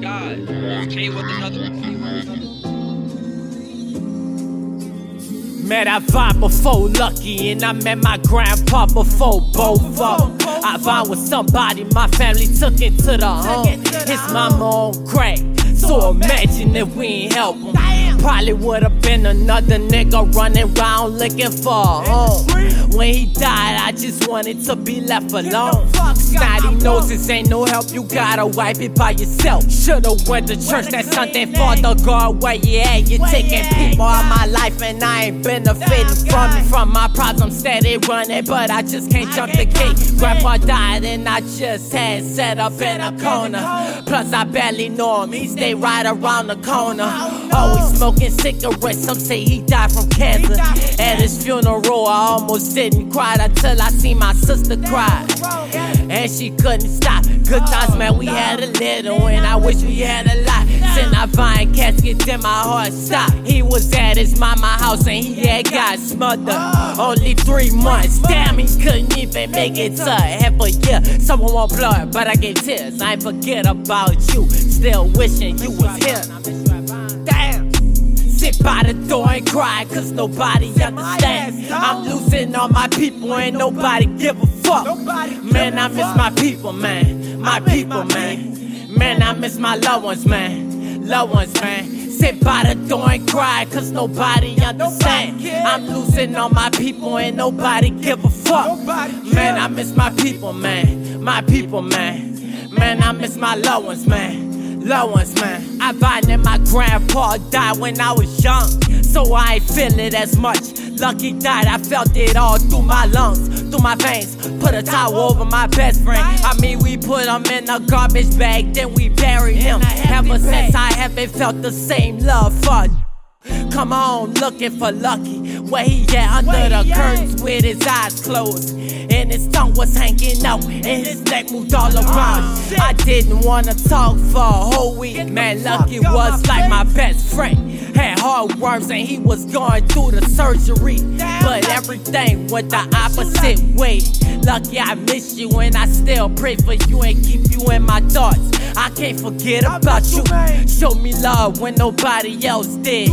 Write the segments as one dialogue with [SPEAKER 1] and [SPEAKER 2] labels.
[SPEAKER 1] God. Came with another.
[SPEAKER 2] Met I vibe before Lucky, and I met my grandpa before both of them. I vibe with somebody, my family took it to the home. His mama on crack, so imagine if we ain't help him. Probably would've been another nigga running around looking for a home. When he died, I just wanted to be left alone. Snotty noses ain't no help, you gotta wipe it by yourself. Should've went to church that Sunday, Father God, where you at? You taking people out my life and I ain't benefiting from it. From my problems, I'm steady running, but I just can't jump the gate. Grandpa died and I just had set up in a corner. Plus, I barely know him, he stay right around the corner. Always smoking cigarettes, some say he died from cancer. At his funeral, I almost didn't cry until I seen my sister cry. And she couldn't stop. Good times, man, we had a little, and I wish we had a lot. Send I find casket, then my heart stopped. He was at his mama house and he had got smothered. Only three months, damn, he couldn't even make it to half a year. Someone won't blood, but I gave tears. I ain't forget about you. Still wishing you was here. By the door and cry, cause nobody understands. I'm losing all my people, and nobody give a fuck. Man, I miss my people, man. My people, man. Man, I miss my loved ones, man. Loved ones, man. Sit by the door and cry, cause nobody understands. I'm losing all my people, and nobody give a fuck. Man, I miss my people, man. My people, man. Man, I miss my loved ones, man loved ones, man. I find that my grandpa died when I was young, so I ain't feel it as much. Lucky died, I felt it all through my lungs, through my veins. Put a towel over my best friend. I mean, we put him in a garbage bag, then we buried him. Ever since I haven't felt the same love for. You Come on, looking for Lucky. Where he at under the curtains with his eyes closed. And his tongue was hanging out, and his neck moved all around. I didn't wanna talk for a whole week. Man, Lucky was like my best friend. Had heartworms, and he was going through the surgery. But everything went the opposite way. Lucky, I miss you, and I still pray for you and keep you in my thoughts. I can't forget about you. Show me love when nobody else did.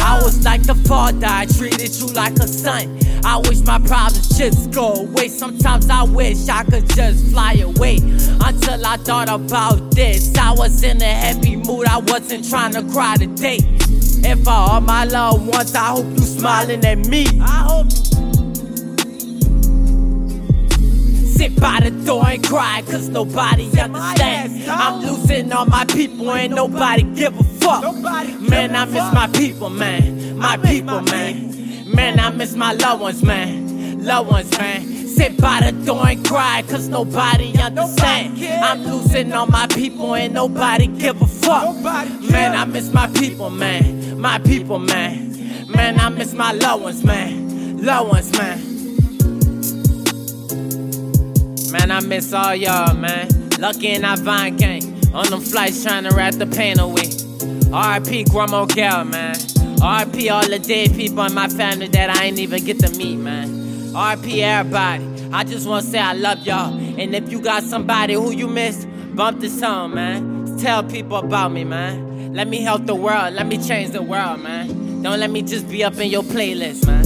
[SPEAKER 2] I was like the father, I treated you like a son. I wish my problems just go away. Sometimes I wish I could just fly away. Until I thought about this, I was in a heavy mood. I wasn't trying to cry today. If I all my loved ones, I hope you smiling at me. I hope. Sit by the door and cry, cause nobody understands. I'm losing all my people, and nobody give a fuck. Man, I miss my people, man. My people, man. Man, I miss my loved ones, man. Loved ones, man. Sit by the door and cry, cause nobody understands. I'm losing all my people, and nobody give a fuck. Man, I miss my people, man. My people, man. Man, I miss my loved ones, man. Loved ones, man. Man, I miss all y'all, man. Lucky and I Vine gang. On them flights trying to wrap the pain away. RIP Grandma Gal, man. RIP all the dead people in my family that I ain't even get to meet, man. RIP everybody. I just wanna say I love y'all. And if you got somebody who you miss, bump this song, man. Tell people about me, man. Let me help the world. Let me change the world, man. Don't let me just be up in your playlist, man.